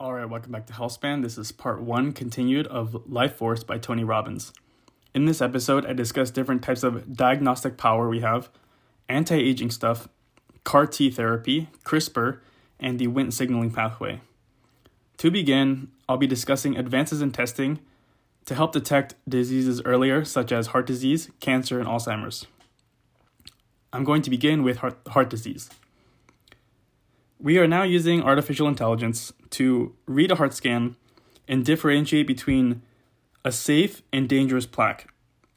All right, welcome back to Healthspan. This is part one, continued of Life Force by Tony Robbins. In this episode, I discuss different types of diagnostic power we have, anti aging stuff, CAR T therapy, CRISPR, and the Wnt signaling pathway. To begin, I'll be discussing advances in testing to help detect diseases earlier, such as heart disease, cancer, and Alzheimer's. I'm going to begin with heart, heart disease. We are now using artificial intelligence to read a heart scan and differentiate between a safe and dangerous plaque.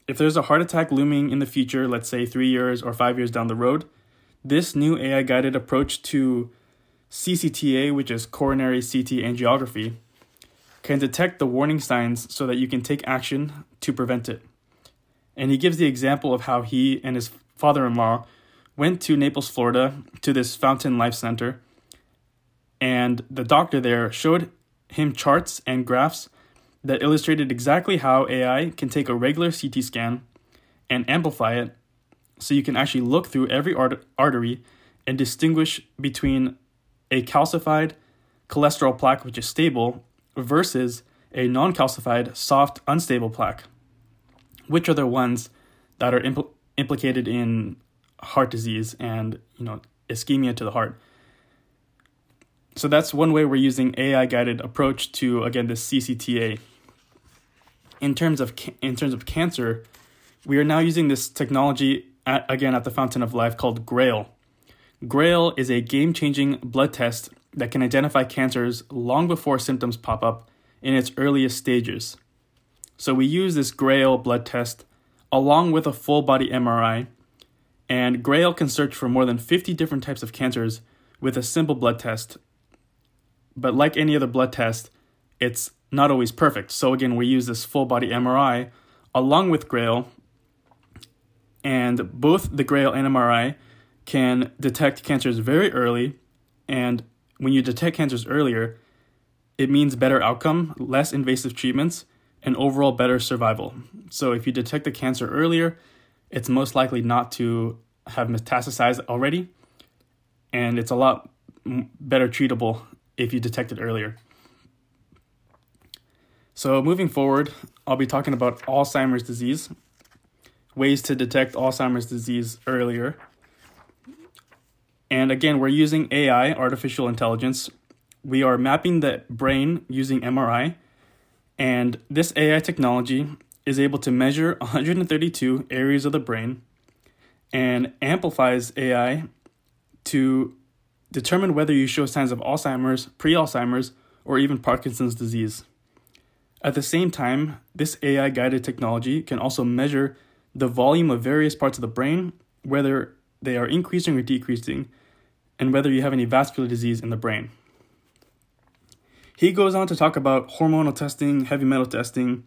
If there's a heart attack looming in the future, let's say three years or five years down the road, this new AI guided approach to CCTA, which is coronary CT angiography, can detect the warning signs so that you can take action to prevent it. And he gives the example of how he and his father in law went to Naples, Florida, to this Fountain Life Center and the doctor there showed him charts and graphs that illustrated exactly how AI can take a regular CT scan and amplify it so you can actually look through every art- artery and distinguish between a calcified cholesterol plaque, which is stable, versus a non calcified, soft, unstable plaque, which are the ones that are impl- implicated in heart disease and you know ischemia to the heart so that's one way we're using AI guided approach to again the CCTA. In terms of in terms of cancer, we are now using this technology at, again at the Fountain of Life called Grail. Grail is a game-changing blood test that can identify cancers long before symptoms pop up in its earliest stages. So we use this Grail blood test along with a full body MRI, and Grail can search for more than 50 different types of cancers with a simple blood test but like any other blood test, it's not always perfect. So again, we use this full body MRI along with Grail, and both the Grail and MRI can detect cancers very early. And when you detect cancers earlier, it means better outcome, less invasive treatments, and overall better survival. So if you detect the cancer earlier, it's most likely not to have metastasized already, and it's a lot better treatable if you detect it earlier. So, moving forward, I'll be talking about Alzheimer's disease, ways to detect Alzheimer's disease earlier. And again, we're using AI, artificial intelligence. We are mapping the brain using MRI, and this AI technology is able to measure 132 areas of the brain and amplifies AI to determine whether you show signs of Alzheimer's, pre Alzheimer's, or even Parkinson's disease. At the same time, this AI guided technology can also measure the volume of various parts of the brain, whether they are increasing or decreasing, and whether you have any vascular disease in the brain. He goes on to talk about hormonal testing, heavy metal testing,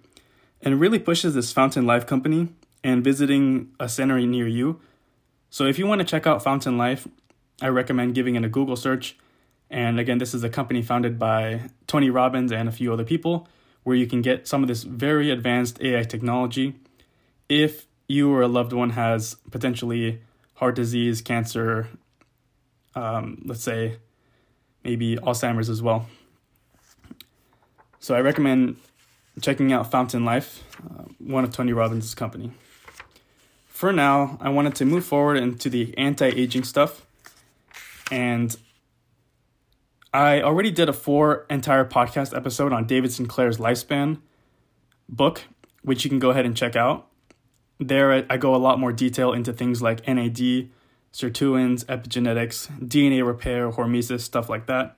and really pushes this Fountain Life company and visiting a center near you. So if you want to check out Fountain Life, I recommend giving it a Google search. And again, this is a company founded by Tony Robbins and a few other people where you can get some of this very advanced AI technology. If you or a loved one has potentially heart disease, cancer, um, let's say maybe Alzheimer's as well. So I recommend checking out Fountain Life, uh, one of Tony Robbins' company. For now, I wanted to move forward into the anti-aging stuff. And I already did a four entire podcast episode on David Sinclair's lifespan book, which you can go ahead and check out. There, I go a lot more detail into things like NAD, sirtuins, epigenetics, DNA repair, hormesis, stuff like that.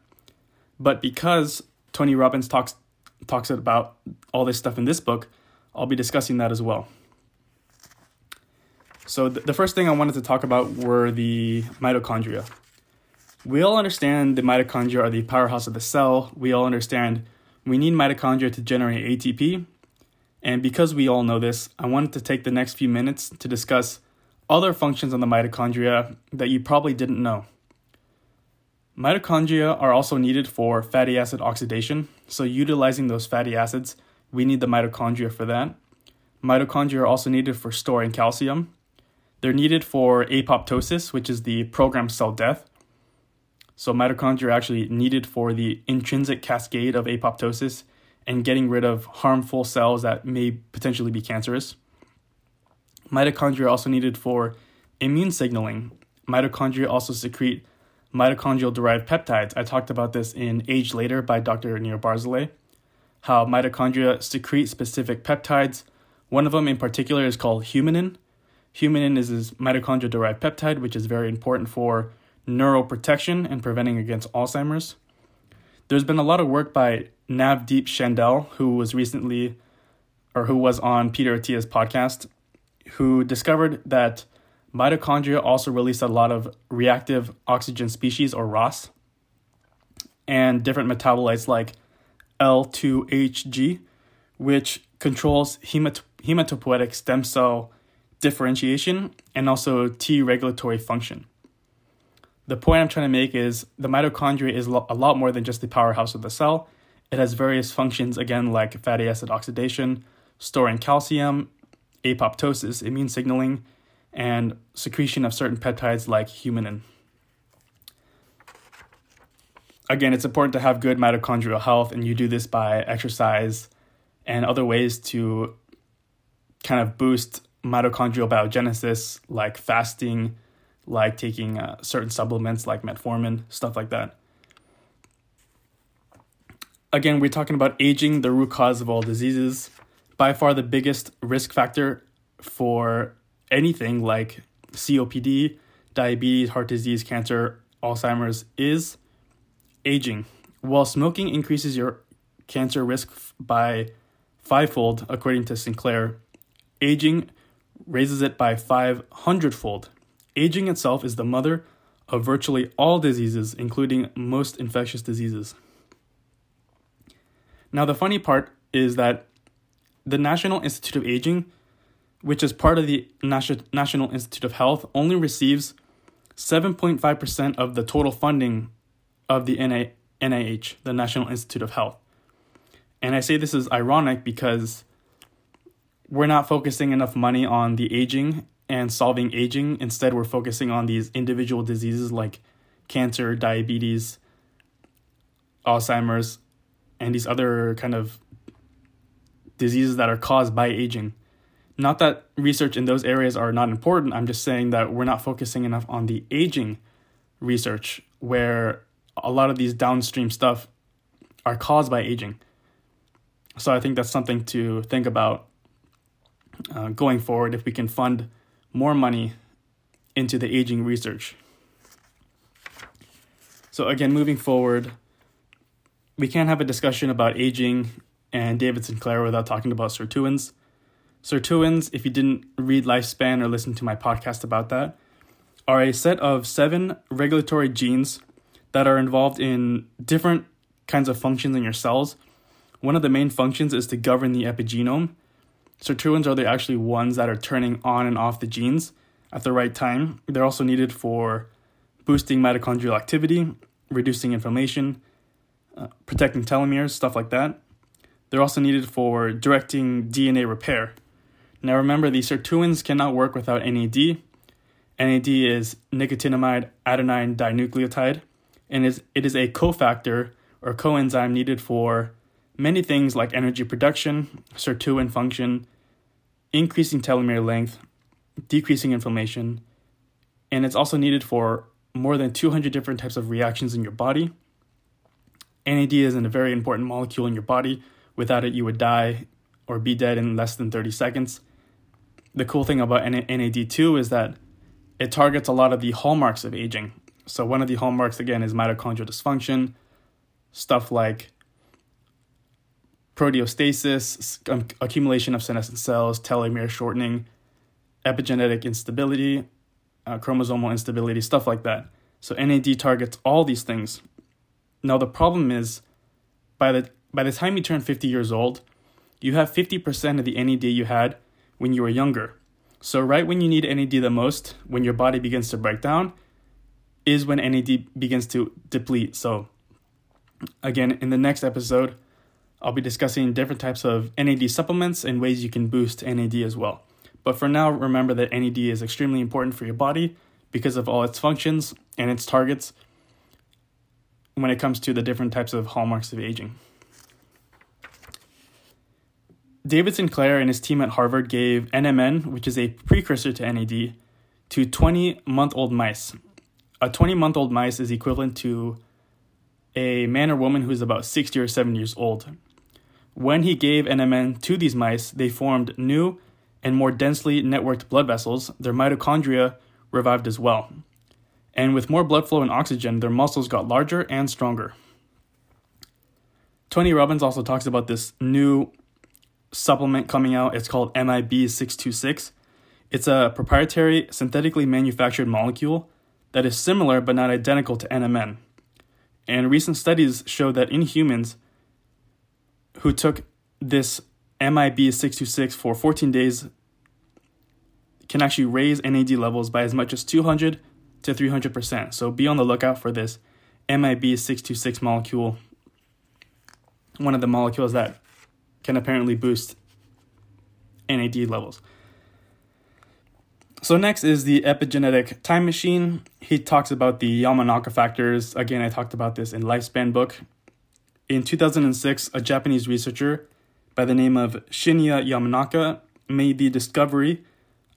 But because Tony Robbins talks talks about all this stuff in this book, I'll be discussing that as well. So th- the first thing I wanted to talk about were the mitochondria. We all understand the mitochondria are the powerhouse of the cell. We all understand we need mitochondria to generate ATP. And because we all know this, I wanted to take the next few minutes to discuss other functions on the mitochondria that you probably didn't know. Mitochondria are also needed for fatty acid oxidation, so utilizing those fatty acids, we need the mitochondria for that. Mitochondria are also needed for storing calcium. They're needed for apoptosis, which is the programmed cell death. So mitochondria are actually needed for the intrinsic cascade of apoptosis and getting rid of harmful cells that may potentially be cancerous. Mitochondria are also needed for immune signaling. Mitochondria also secrete mitochondrial derived peptides. I talked about this in Age Later by Dr. Nir Barzilai, how mitochondria secrete specific peptides. One of them in particular is called humanin. Humanin is this mitochondrial derived peptide, which is very important for neuroprotection and preventing against Alzheimer's. There's been a lot of work by Navdeep Chandel, who was recently, or who was on Peter Attia's podcast, who discovered that mitochondria also release a lot of reactive oxygen species, or ROS, and different metabolites like L2HG, which controls hemat- hematopoietic stem cell differentiation and also T regulatory function the point I'm trying to make is the mitochondria is a lot more than just the powerhouse of the cell. It has various functions, again, like fatty acid oxidation, storing calcium, apoptosis, immune signaling, and secretion of certain peptides like humanin. Again, it's important to have good mitochondrial health, and you do this by exercise and other ways to kind of boost mitochondrial biogenesis, like fasting like taking uh, certain supplements like metformin, stuff like that. Again, we're talking about aging, the root cause of all diseases. By far, the biggest risk factor for anything like COPD, diabetes, heart disease, cancer, Alzheimer's is aging. While smoking increases your cancer risk by fivefold, according to Sinclair, aging raises it by 500 fold. Aging itself is the mother of virtually all diseases, including most infectious diseases. Now, the funny part is that the National Institute of Aging, which is part of the National Institute of Health, only receives 7.5% of the total funding of the NIH, the National Institute of Health. And I say this is ironic because we're not focusing enough money on the aging and solving aging. Instead, we're focusing on these individual diseases like cancer, diabetes, Alzheimer's, and these other kind of diseases that are caused by aging. Not that research in those areas are not important, I'm just saying that we're not focusing enough on the aging research where a lot of these downstream stuff are caused by aging. So I think that's something to think about uh, going forward if we can fund more money into the aging research. So, again, moving forward, we can't have a discussion about aging and David Sinclair without talking about sirtuins. Sirtuins, if you didn't read Lifespan or listen to my podcast about that, are a set of seven regulatory genes that are involved in different kinds of functions in your cells. One of the main functions is to govern the epigenome, Sirtuins are the actually ones that are turning on and off the genes at the right time. They're also needed for boosting mitochondrial activity, reducing inflammation, uh, protecting telomeres, stuff like that. They're also needed for directing DNA repair. Now remember, these sirtuins cannot work without NAD. NAD is nicotinamide adenine dinucleotide, and is, it is a cofactor or coenzyme needed for many things like energy production, sirtuin function, increasing telomere length, decreasing inflammation, and it's also needed for more than 200 different types of reactions in your body. NAD is a very important molecule in your body. Without it, you would die or be dead in less than 30 seconds. The cool thing about NAD2 is that it targets a lot of the hallmarks of aging. So, one of the hallmarks, again, is mitochondrial dysfunction, stuff like proteostasis, um, accumulation of senescent cells, telomere shortening, epigenetic instability, uh, chromosomal instability, stuff like that. So NAD targets all these things. Now the problem is, by the by the time you turn 50 years old, you have 50% of the NAD you had when you were younger. So right when you need NAD the most, when your body begins to break down, is when NAD begins to deplete. So again, in the next episode, I'll be discussing different types of NAD supplements and ways you can boost NAD as well. But for now, remember that NAD is extremely important for your body because of all its functions and its targets. when it comes to the different types of hallmarks of aging. David Sinclair and his team at Harvard gave NMN, which is a precursor to NAD, to 20 month old mice. A 20 month old mice is equivalent to a man or woman who's about 60 or 70 years old. When he gave NMN to these mice, they formed new and more densely networked blood vessels. Their mitochondria revived as well. And with more blood flow and oxygen, their muscles got larger and stronger. Tony Robbins also talks about this new supplement coming out. It's called MIB 626. It's a proprietary, synthetically manufactured molecule that is similar but not identical to NMN. And recent studies show that in humans who took this MIB 626 for 14 days can actually raise NAD levels by as much as 200 to 300%. So be on the lookout for this MIB 626 molecule, one of the molecules that can apparently boost NAD levels. So next is the epigenetic time machine. He talks about the Yamanaka factors. Again, I talked about this in Lifespan book. In 2006, a Japanese researcher by the name of Shinya Yamanaka made the discovery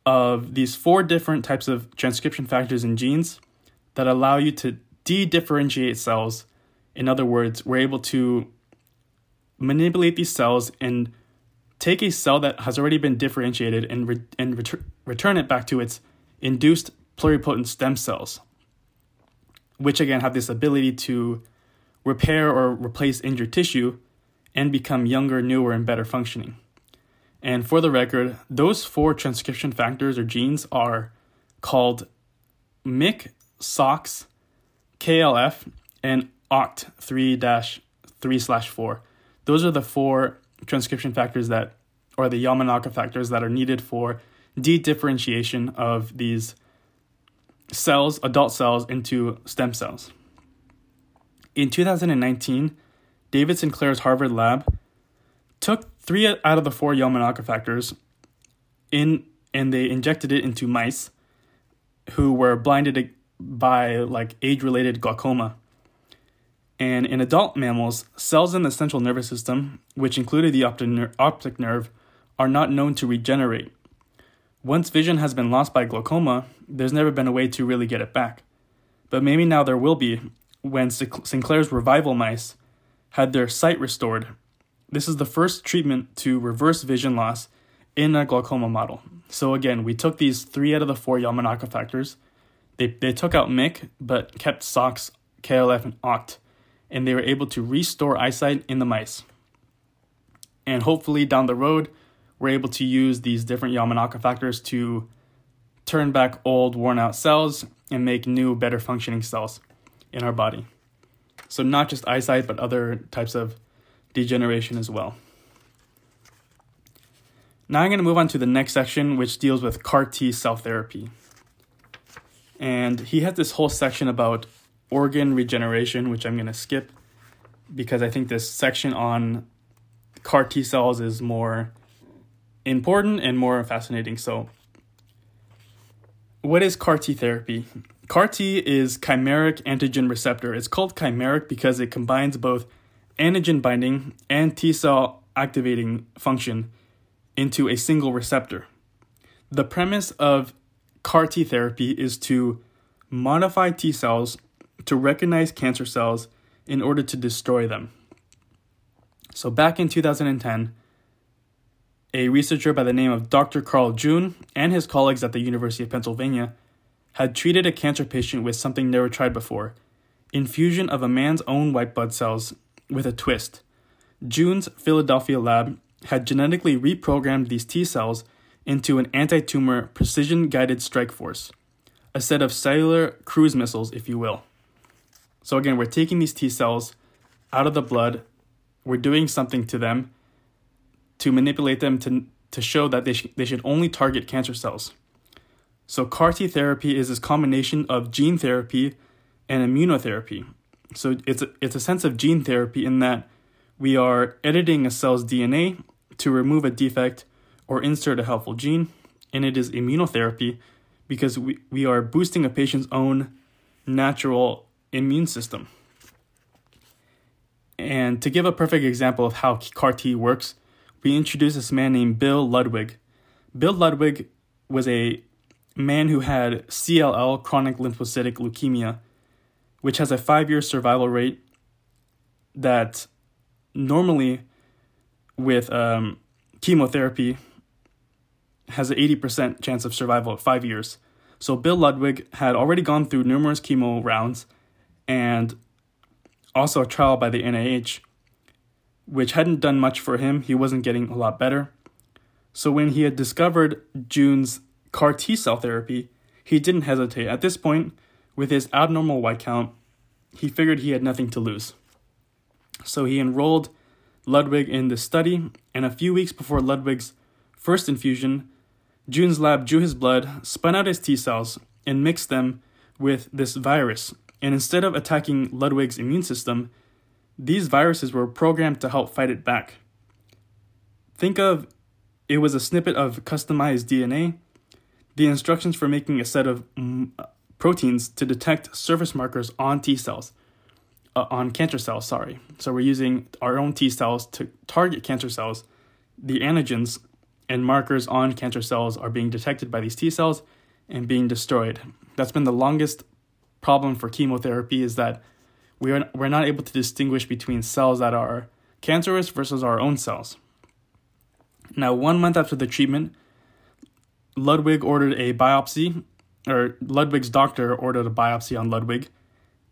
of these four different types of transcription factors in genes that allow you to de-differentiate cells. In other words, we're able to manipulate these cells and take a cell that has already been differentiated and, re- and ret- return it back to its induced pluripotent stem cells, which again have this ability to repair or replace injured tissue and become younger, newer, and better functioning. And for the record, those four transcription factors or genes are called MYC, SOX, KLF, and OCT 3 3 4. Those are the four transcription factors that, or the Yamanaka factors that are needed for de-differentiation of these cells, adult cells, into stem cells. In 2019, David Sinclair's Harvard lab took three out of the four Yamanaka factors in and they injected it into mice who were blinded by like age-related glaucoma. And in adult mammals, cells in the central nervous system, which included the optic nerve, are not known to regenerate. Once vision has been lost by glaucoma, there's never been a way to really get it back. But maybe now there will be when Sinclair's revival mice had their sight restored. This is the first treatment to reverse vision loss in a glaucoma model. So again, we took these three out of the four Yamanaka factors. They, they took out MYC, but kept SOX, KLF, and OCT and they were able to restore eyesight in the mice. And hopefully, down the road, we're able to use these different Yamanaka factors to turn back old, worn out cells and make new, better functioning cells in our body. So, not just eyesight, but other types of degeneration as well. Now, I'm going to move on to the next section, which deals with CAR T cell therapy. And he has this whole section about organ regeneration, which I'm going to skip because I think this section on CAR T cells is more important and more fascinating. So, what is CAR T therapy? CAR T is chimeric antigen receptor. It's called chimeric because it combines both antigen binding and T cell activating function into a single receptor. The premise of CAR T therapy is to modify T cells to recognize cancer cells in order to destroy them. So, back in 2010, a researcher by the name of Dr. Carl June and his colleagues at the University of Pennsylvania had treated a cancer patient with something never tried before infusion of a man's own white blood cells with a twist. June's Philadelphia lab had genetically reprogrammed these T cells into an anti tumor precision guided strike force, a set of cellular cruise missiles, if you will. So again, we're taking these T cells out of the blood, we're doing something to them to manipulate them to, to show that they, sh- they should only target cancer cells. So CAR T therapy is this combination of gene therapy and immunotherapy. So it's a, it's a sense of gene therapy in that we are editing a cell's DNA to remove a defect or insert a helpful gene, and it is immunotherapy because we, we are boosting a patient's own natural immune system. And to give a perfect example of how CAR T works, we introduce this man named Bill Ludwig. Bill Ludwig was a man who had CLL, chronic lymphocytic leukemia, which has a five year survival rate that normally with um, chemotherapy has an 80% chance of survival at five years. So Bill Ludwig had already gone through numerous chemo rounds and also a trial by the NIH, which hadn't done much for him. He wasn't getting a lot better. So when he had discovered June's CAR T cell therapy, he didn't hesitate. At this point, with his abnormal white count, he figured he had nothing to lose. So he enrolled Ludwig in the study, and a few weeks before Ludwig's first infusion, June's lab drew his blood, spun out his T cells, and mixed them with this virus. And instead of attacking Ludwig's immune system, these viruses were programmed to help fight it back. Think of it was a snippet of customized DNA, the instructions for making a set of mm, proteins to detect surface markers on T cells, uh, on cancer cells, sorry. So we're using our own T cells to target cancer cells. The antigens and markers on cancer cells are being detected by these T cells and being destroyed. That's been the longest problem for chemotherapy is that we are, we're not able to distinguish between cells that are cancerous versus our own cells. Now, one month after the treatment, Ludwig ordered a biopsy or Ludwig's doctor ordered a biopsy on Ludwig,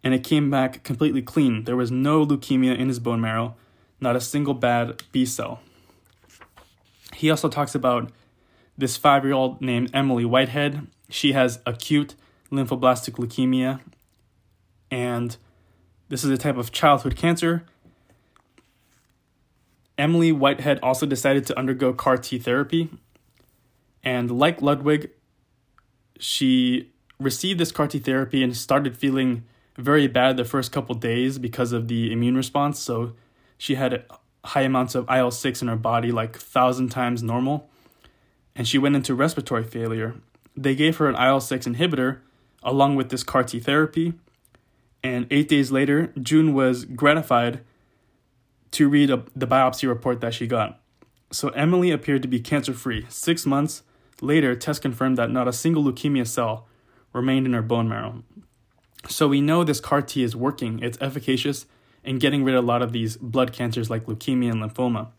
and it came back completely clean. There was no leukemia in his bone marrow, not a single bad B cell. He also talks about this five year old named Emily Whitehead. She has acute lymphoblastic leukemia, and this is a type of childhood cancer. Emily Whitehead also decided to undergo CAR T therapy, and like Ludwig, she received this CAR T therapy and started feeling very bad the first couple days because of the immune response. So she had high amounts of IL 6 in her body, like 1,000 times normal. And she went into respiratory failure. They gave her an IL 6 inhibitor along with this CAR T therapy. And eight days later, June was gratified to read a, the biopsy report that she got. So Emily appeared to be cancer free. Six months Later, tests confirmed that not a single leukemia cell remained in her bone marrow. So we know this CAR T is working, it's efficacious in getting rid of a lot of these blood cancers like leukemia and lymphoma.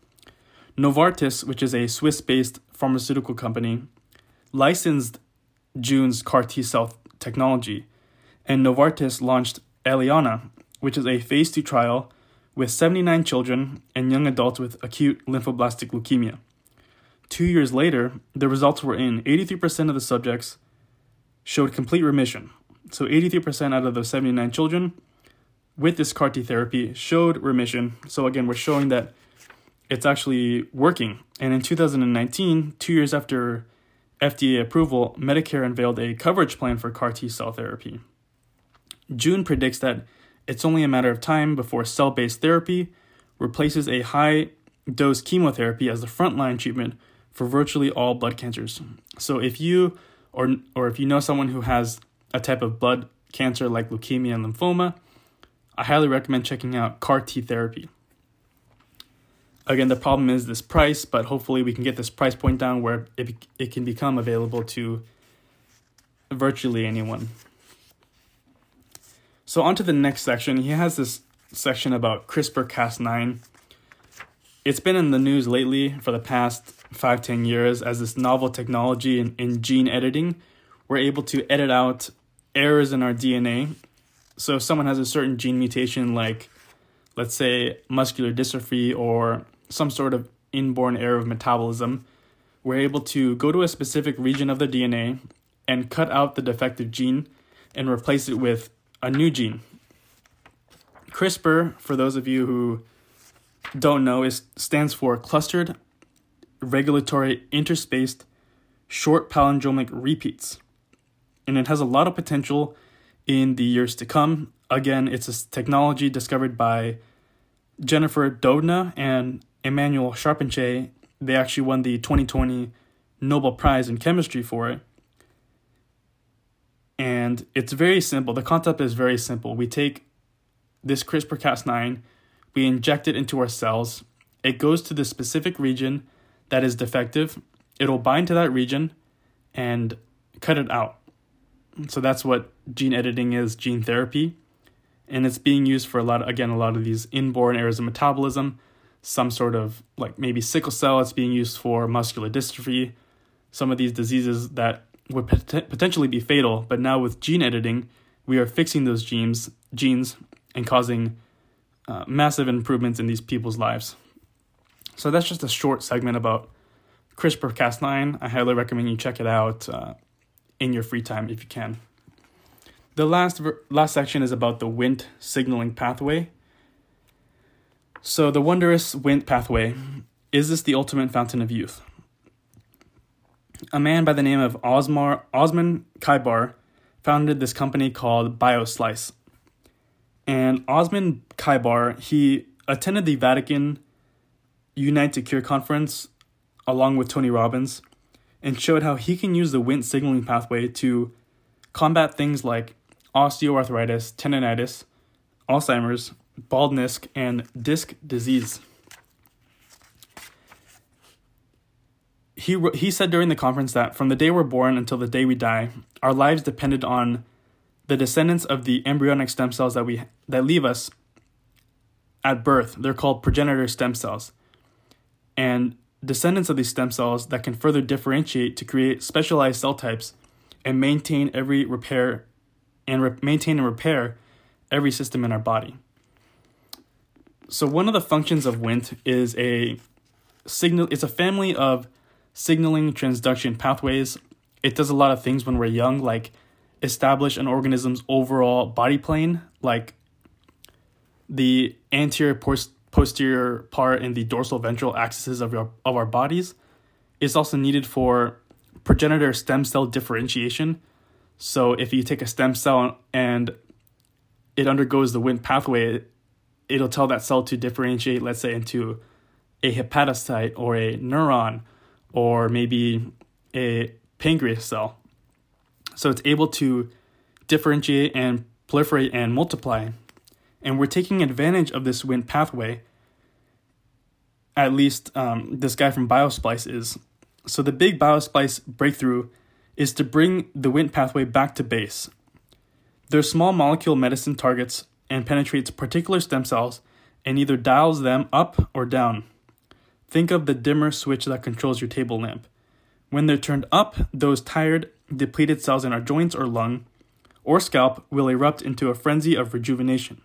Novartis, which is a Swiss based pharmaceutical company, licensed June's CAR T cell technology, and Novartis launched Eliana, which is a phase 2 trial with 79 children and young adults with acute lymphoblastic leukemia. Two years later, the results were in. 83% of the subjects showed complete remission. So 83% out of the 79 children with this CAR T therapy showed remission. So again, we're showing that it's actually working. And in 2019, two years after FDA approval, Medicare unveiled a coverage plan for CAR T cell therapy. June predicts that it's only a matter of time before cell based therapy replaces a high dose chemotherapy as the frontline treatment for virtually all blood cancers. So if you or or if you know someone who has a type of blood cancer like leukemia and lymphoma, I highly recommend checking out CAR T therapy. Again, the problem is this price, but hopefully we can get this price point down where it, it can become available to virtually anyone. So on to the next section. He has this section about CRISPR Cas9 it's been in the news lately for the past five, ten years as this novel technology in, in gene editing. We're able to edit out errors in our DNA. So if someone has a certain gene mutation, like let's say muscular dystrophy or some sort of inborn error of metabolism, we're able to go to a specific region of the DNA and cut out the defective gene and replace it with a new gene. CRISPR, for those of you who don't know, it stands for Clustered Regulatory Interspaced Short Palindromic Repeats. And it has a lot of potential in the years to come. Again, it's a technology discovered by Jennifer Doudna and Emmanuelle Charpentier. They actually won the 2020 Nobel Prize in Chemistry for it. And it's very simple. The concept is very simple. We take this CRISPR Cas9, we inject it into our cells. It goes to the specific region that is defective. It'll bind to that region and cut it out. So that's what gene editing is, gene therapy. And it's being used for a lot, again, a lot of these inborn errors of metabolism, some sort of like maybe sickle cell, it's being used for muscular dystrophy, some of these diseases that would pot- potentially be fatal. But now with gene editing, we are fixing those genes, genes and causing uh, massive improvements in these people's lives. So that's just a short segment about CRISPR Cas9. I highly recommend you check it out uh, in your free time if you can. The last last section is about the Wnt signaling pathway. So the wondrous Wnt pathway is this the ultimate fountain of youth? A man by the name of Osmar Osman Kibar founded this company called BioSplice. And Osman Kibar, he attended the Vatican Unite to Cure conference along with Tony Robbins and showed how he can use the Wnt signaling pathway to combat things like osteoarthritis, tendonitis, Alzheimer's, baldness, and disc disease. He, he said during the conference that from the day we're born until the day we die, our lives depended on the descendants of the embryonic stem cells that we that leave us at birth. They're called progenitor stem cells. And descendants of these stem cells that can further differentiate to create specialized cell types and maintain every repair and re- maintain and repair every system in our body. So one of the functions of Wnt is a signal it's a family of signaling transduction pathways. It does a lot of things when we're young like establish an organism's overall body plane like the anterior post- posterior part in the dorsal ventral axes of, your, of our bodies is also needed for progenitor stem cell differentiation. So if you take a stem cell and it undergoes the Wnt pathway, it'll tell that cell to differentiate, let's say, into a hepatocyte or a neuron or maybe a pancreas cell. So it's able to differentiate and proliferate and multiply. And we're taking advantage of this Wnt pathway at least um, this guy from Biosplice is. So the big Biosplice breakthrough is to bring the Wnt pathway back to base. Their small molecule medicine targets and penetrates particular stem cells and either dials them up or down. Think of the dimmer switch that controls your table lamp. When they're turned up, those tired, depleted cells in our joints or lung or scalp will erupt into a frenzy of rejuvenation.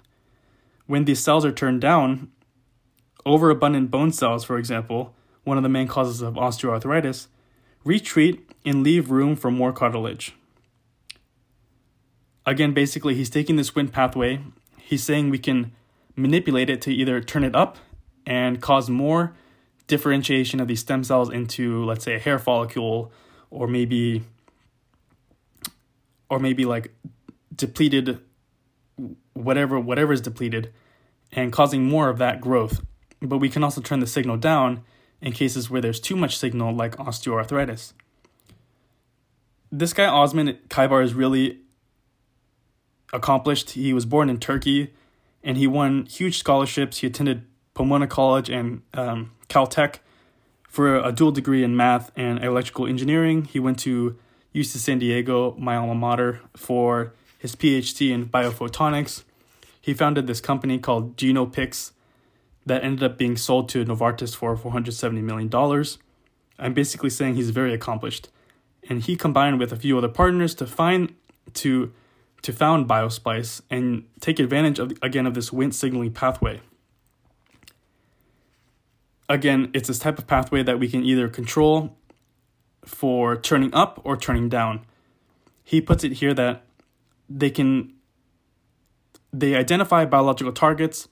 When these cells are turned down, overabundant bone cells, for example, one of the main causes of osteoarthritis, retreat and leave room for more cartilage. Again, basically, he's taking this Wnt pathway, he's saying we can manipulate it to either turn it up and cause more differentiation of these stem cells into, let's say, a hair follicle, or maybe, or maybe like depleted, whatever whatever is depleted, and causing more of that growth but we can also turn the signal down in cases where there's too much signal, like osteoarthritis. This guy, Osman Kibar, is really accomplished. He was born in Turkey and he won huge scholarships. He attended Pomona College and um, Caltech for a dual degree in math and electrical engineering. He went to UC San Diego, my alma mater, for his PhD in biophotonics. He founded this company called Genoptix that ended up being sold to Novartis for $470 million. I'm basically saying he's very accomplished. And he combined with a few other partners to find to to found BioSplice and take advantage of again of this Wnt signaling pathway. Again, it's this type of pathway that we can either control for turning up or turning down. He puts it here that they can they identify biological targets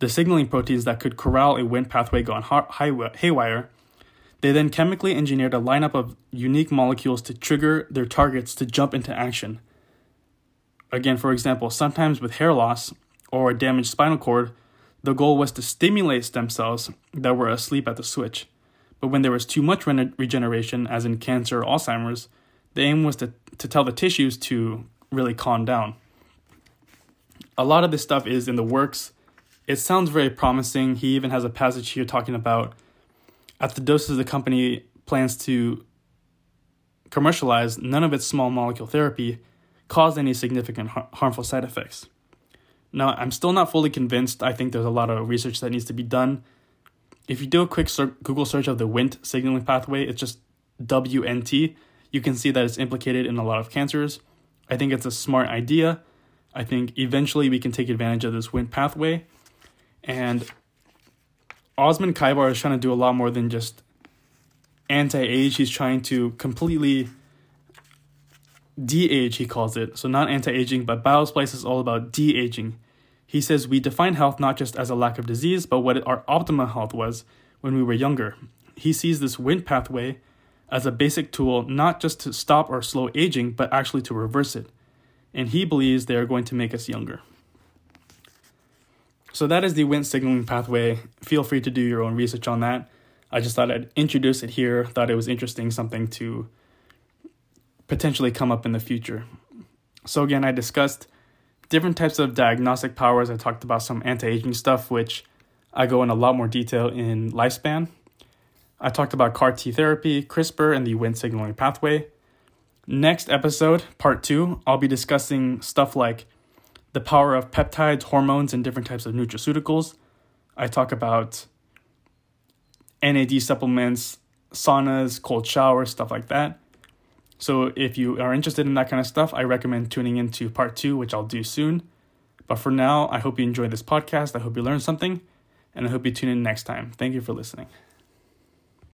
the signaling proteins that could corral a Wnt pathway gone haywire. They then chemically engineered a lineup of unique molecules to trigger their targets to jump into action. Again, for example, sometimes with hair loss or a damaged spinal cord, the goal was to stimulate stem cells that were asleep at the switch. But when there was too much re- regeneration, as in cancer or Alzheimer's, the aim was to, to tell the tissues to really calm down. A lot of this stuff is in the works It sounds very promising. He even has a passage here talking about at the doses the company plans to commercialize, none of its small molecule therapy caused any significant har- harmful side effects. Now, I'm still not fully convinced. I think there's a lot of research that needs to be done. If you do a quick ser- Google search of the Wnt signaling pathway, it's just WNT. You can see that it's implicated in a lot of cancers. I think it's a smart idea. I think eventually we can take advantage of this Wnt pathway. And Osman Kibar is trying to do a lot more than just anti age. He's trying to completely de age, he calls it. So, not anti aging, but Biosplice is all about de aging. He says we define health not just as a lack of disease, but what our optimal health was when we were younger. He sees this Wnt pathway as a basic tool not just to stop or slow aging, but actually to reverse it. And he believes they are going to make us younger. So that is the Wnt signaling pathway. Feel free to do your own research on that. I just thought I'd introduce it here, thought it was interesting, something to potentially come up in the future. So, again, I discussed different types of diagnostic powers. I talked about some anti aging stuff, which I go in a lot more detail in lifespan. I talked about CAR T therapy, CRISPR, and the Wnt signaling pathway. Next episode, part two, I'll be discussing stuff like the power of peptides, hormones, and different types of nutraceuticals. I talk about NAD supplements, saunas, cold showers, stuff like that. So if you are interested in that kind of stuff, I recommend tuning into part two, which I'll do soon. But for now, I hope you enjoyed this podcast. I hope you learned something, and I hope you tune in next time. Thank you for listening.